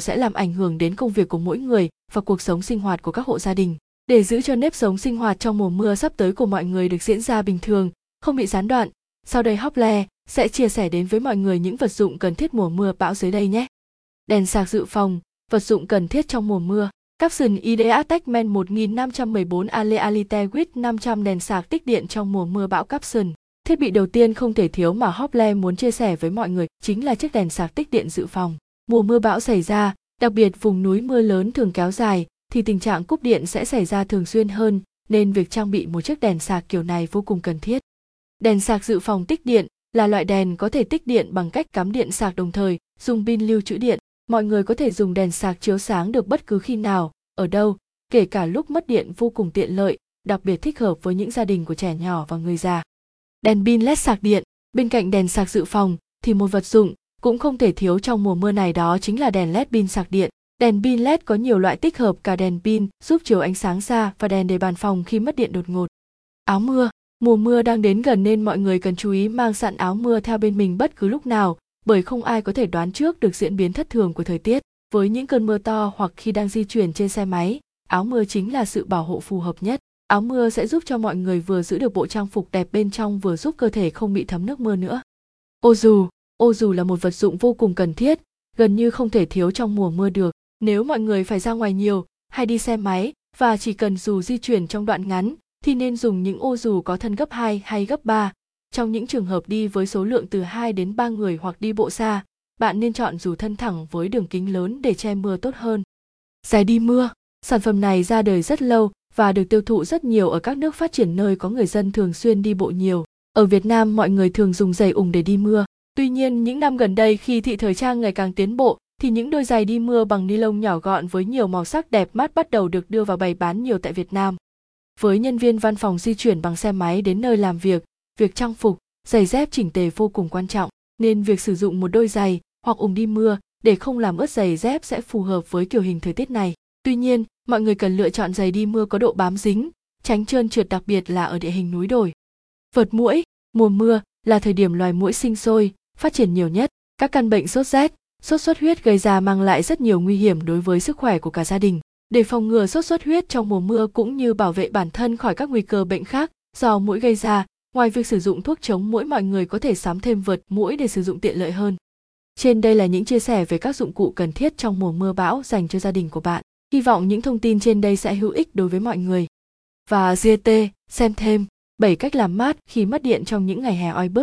sẽ làm ảnh hưởng đến công việc của mỗi người và cuộc sống sinh hoạt của các hộ gia đình. Để giữ cho nếp sống sinh hoạt trong mùa mưa sắp tới của mọi người được diễn ra bình thường, không bị gián đoạn, sau đây Hople sẽ chia sẻ đến với mọi người những vật dụng cần thiết mùa mưa bão dưới đây nhé. Đèn sạc dự phòng, vật dụng cần thiết trong mùa mưa. Capson IDE Techman 1514 Ale Alite with 500 đèn sạc tích điện trong mùa mưa bão Capson. Thiết bị đầu tiên không thể thiếu mà Hople muốn chia sẻ với mọi người chính là chiếc đèn sạc tích điện dự phòng. Mùa mưa bão xảy ra, đặc biệt vùng núi mưa lớn thường kéo dài, thì tình trạng cúp điện sẽ xảy ra thường xuyên hơn, nên việc trang bị một chiếc đèn sạc kiểu này vô cùng cần thiết. Đèn sạc dự phòng tích điện là loại đèn có thể tích điện bằng cách cắm điện sạc đồng thời, dùng pin lưu trữ điện. Mọi người có thể dùng đèn sạc chiếu sáng được bất cứ khi nào, ở đâu, kể cả lúc mất điện vô cùng tiện lợi, đặc biệt thích hợp với những gia đình của trẻ nhỏ và người già. Đèn pin LED sạc điện, bên cạnh đèn sạc dự phòng thì một vật dụng cũng không thể thiếu trong mùa mưa này đó chính là đèn LED pin sạc điện. Đèn pin LED có nhiều loại tích hợp cả đèn pin giúp chiếu ánh sáng xa và đèn để bàn phòng khi mất điện đột ngột. Áo mưa, mùa mưa đang đến gần nên mọi người cần chú ý mang sẵn áo mưa theo bên mình bất cứ lúc nào, bởi không ai có thể đoán trước được diễn biến thất thường của thời tiết. Với những cơn mưa to hoặc khi đang di chuyển trên xe máy, áo mưa chính là sự bảo hộ phù hợp nhất. Áo mưa sẽ giúp cho mọi người vừa giữ được bộ trang phục đẹp bên trong vừa giúp cơ thể không bị thấm nước mưa nữa. Ô dù, ô dù là một vật dụng vô cùng cần thiết, gần như không thể thiếu trong mùa mưa được. Nếu mọi người phải ra ngoài nhiều hay đi xe máy và chỉ cần dù di chuyển trong đoạn ngắn thì nên dùng những ô dù có thân gấp 2 hay gấp 3. Trong những trường hợp đi với số lượng từ 2 đến 3 người hoặc đi bộ xa, bạn nên chọn dù thân thẳng với đường kính lớn để che mưa tốt hơn. Dài đi mưa, sản phẩm này ra đời rất lâu và được tiêu thụ rất nhiều ở các nước phát triển nơi có người dân thường xuyên đi bộ nhiều. Ở Việt Nam mọi người thường dùng giày ủng để đi mưa. Tuy nhiên, những năm gần đây khi thị thời trang ngày càng tiến bộ, thì những đôi giày đi mưa bằng ni lông nhỏ gọn với nhiều màu sắc đẹp mắt bắt đầu được đưa vào bày bán nhiều tại Việt Nam. Với nhân viên văn phòng di chuyển bằng xe máy đến nơi làm việc, việc trang phục, giày dép chỉnh tề vô cùng quan trọng, nên việc sử dụng một đôi giày hoặc ủng đi mưa để không làm ướt giày dép sẽ phù hợp với kiểu hình thời tiết này. Tuy nhiên, mọi người cần lựa chọn giày đi mưa có độ bám dính, tránh trơn trượt đặc biệt là ở địa hình núi đồi. Vượt mũi, mùa mưa là thời điểm loài mũi sinh sôi, phát triển nhiều nhất. Các căn bệnh sốt rét, sốt xuất huyết gây ra mang lại rất nhiều nguy hiểm đối với sức khỏe của cả gia đình. Để phòng ngừa sốt xuất huyết trong mùa mưa cũng như bảo vệ bản thân khỏi các nguy cơ bệnh khác do mũi gây ra, ngoài việc sử dụng thuốc chống mũi mọi người có thể sắm thêm vượt mũi để sử dụng tiện lợi hơn. Trên đây là những chia sẻ về các dụng cụ cần thiết trong mùa mưa bão dành cho gia đình của bạn. Hy vọng những thông tin trên đây sẽ hữu ích đối với mọi người. Và GT, xem thêm 7 cách làm mát khi mất điện trong những ngày hè oi bức.